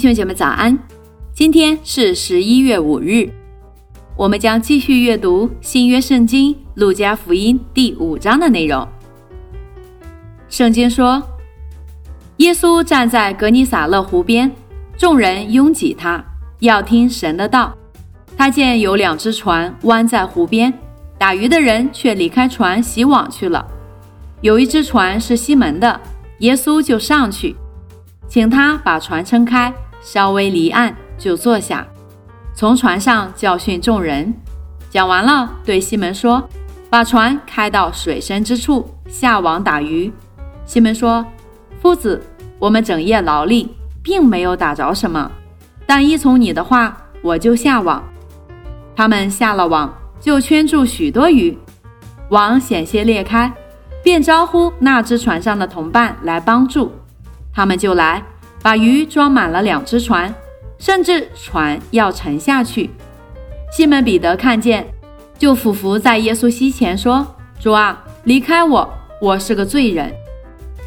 兄姐妹早安，今天是十一月五日，我们将继续阅读新约圣经路加福音第五章的内容。圣经说，耶稣站在格尼撒勒湖边，众人拥挤他，要听神的道。他见有两只船弯在湖边，打鱼的人却离开船洗网去了。有一只船是西门的，耶稣就上去。请他把船撑开，稍微离岸，就坐下，从船上教训众人。讲完了，对西门说：“把船开到水深之处，下网打鱼。”西门说：“夫子，我们整夜劳力，并没有打着什么，但依从你的话，我就下网。”他们下了网，就圈住许多鱼，网险些裂开，便招呼那只船上的同伴来帮助。他们就来，把鱼装满了两只船，甚至船要沉下去。西门彼得看见，就俯伏在耶稣膝前说：“主啊，离开我，我是个罪人。”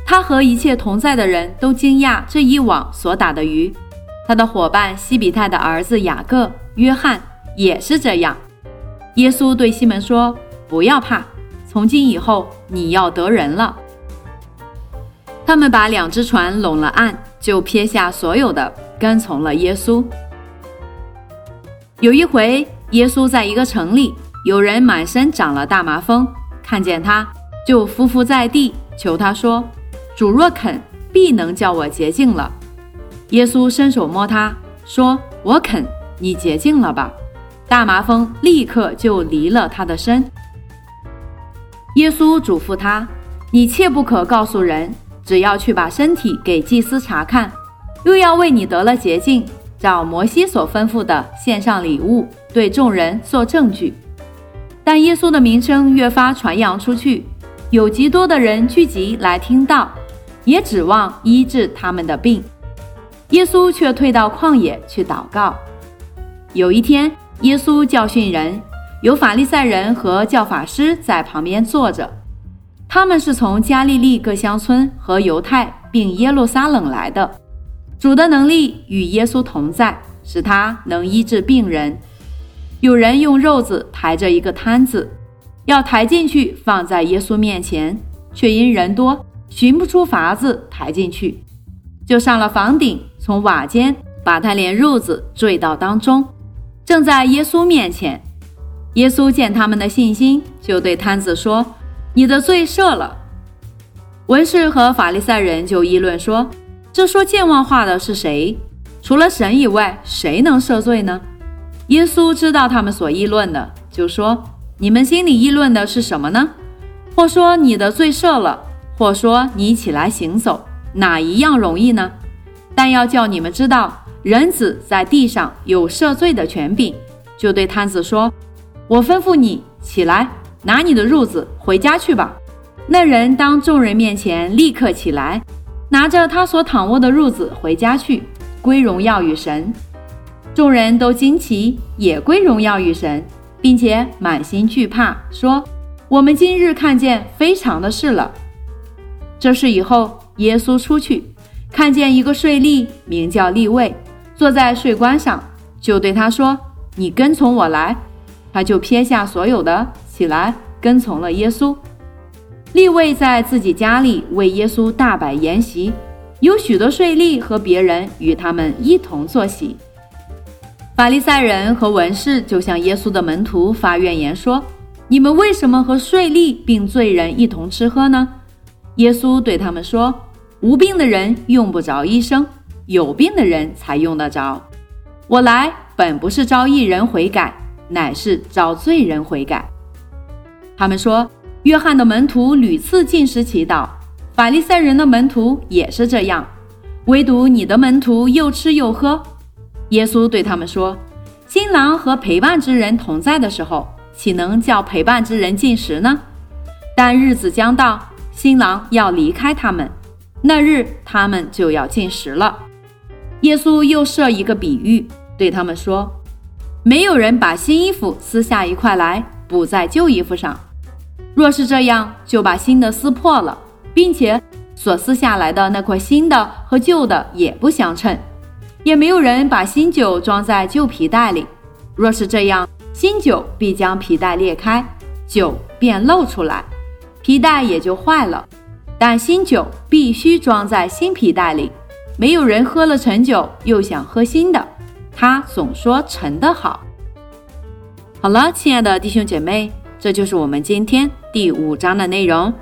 他和一切同在的人都惊讶这一网所打的鱼。他的伙伴西比泰的儿子雅各、约翰也是这样。耶稣对西门说：“不要怕，从今以后你要得人了。”他们把两只船拢了岸，就撇下所有的，跟从了耶稣。有一回，耶稣在一个城里，有人满身长了大麻风，看见他，就伏伏在地，求他说：“主若肯，必能叫我洁净了。”耶稣伸手摸他，说：“我肯，你洁净了吧。”大麻风立刻就离了他的身。耶稣嘱咐他：“你切不可告诉人。”只要去把身体给祭司查看，又要为你得了洁净，照摩西所吩咐的献上礼物，对众人做证据。但耶稣的名声越发传扬出去，有极多的人聚集来听到，也指望医治他们的病。耶稣却退到旷野去祷告。有一天，耶稣教训人，有法利赛人和教法师在旁边坐着。他们是从加利利各乡村和犹太并耶路撒冷来的。主的能力与耶稣同在，使他能医治病人。有人用褥子抬着一个摊子，要抬进去放在耶稣面前，却因人多寻不出法子抬进去，就上了房顶，从瓦间把他连褥子坠到当中，正在耶稣面前。耶稣见他们的信心，就对摊子说。你的罪赦了。文士和法利赛人就议论说：“这说健忘话的是谁？除了神以外，谁能赦罪呢？”耶稣知道他们所议论的，就说：“你们心里议论的是什么呢？或说你的罪赦了，或说你起来行走，哪一样容易呢？但要叫你们知道，人子在地上有赦罪的权柄。”就对摊子说：“我吩咐你起来。”拿你的褥子回家去吧。那人当众人面前立刻起来，拿着他所躺卧的褥子回家去，归荣耀与神。众人都惊奇，也归荣耀与神，并且满心惧怕，说：“我们今日看见非常的事了。”这事以后，耶稣出去，看见一个税吏，名叫利位，坐在税关上，就对他说：“你跟从我来。”他就撇下所有的。起来，跟从了耶稣。利位在自己家里为耶稣大摆筵席，有许多税吏和别人与他们一同坐席。法利赛人和文士就向耶稣的门徒发怨言说：“你们为什么和税吏并罪人一同吃喝呢？”耶稣对他们说：“无病的人用不着医生，有病的人才用得着。我来本不是招义人悔改，乃是招罪人悔改。”他们说：“约翰的门徒屡次进食祈祷，法利赛人的门徒也是这样，唯独你的门徒又吃又喝。”耶稣对他们说：“新郎和陪伴之人同在的时候，岂能叫陪伴之人进食呢？但日子将到，新郎要离开他们，那日他们就要进食了。”耶稣又设一个比喻，对他们说：“没有人把新衣服撕下一块来。”补在旧衣服上，若是这样，就把新的撕破了，并且所撕下来的那块新的和旧的也不相称。也没有人把新酒装在旧皮袋里。若是这样，新酒必将皮带裂开，酒便漏出来，皮带也就坏了。但新酒必须装在新皮袋里。没有人喝了陈酒又想喝新的，他总说陈的好。好了，亲爱的弟兄姐妹，这就是我们今天第五章的内容。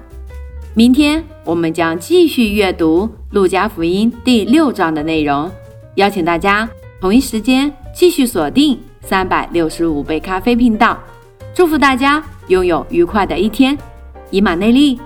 明天我们将继续阅读《路加福音》第六章的内容。邀请大家同一时间继续锁定三百六十五杯咖啡频道。祝福大家拥有愉快的一天，以马内利。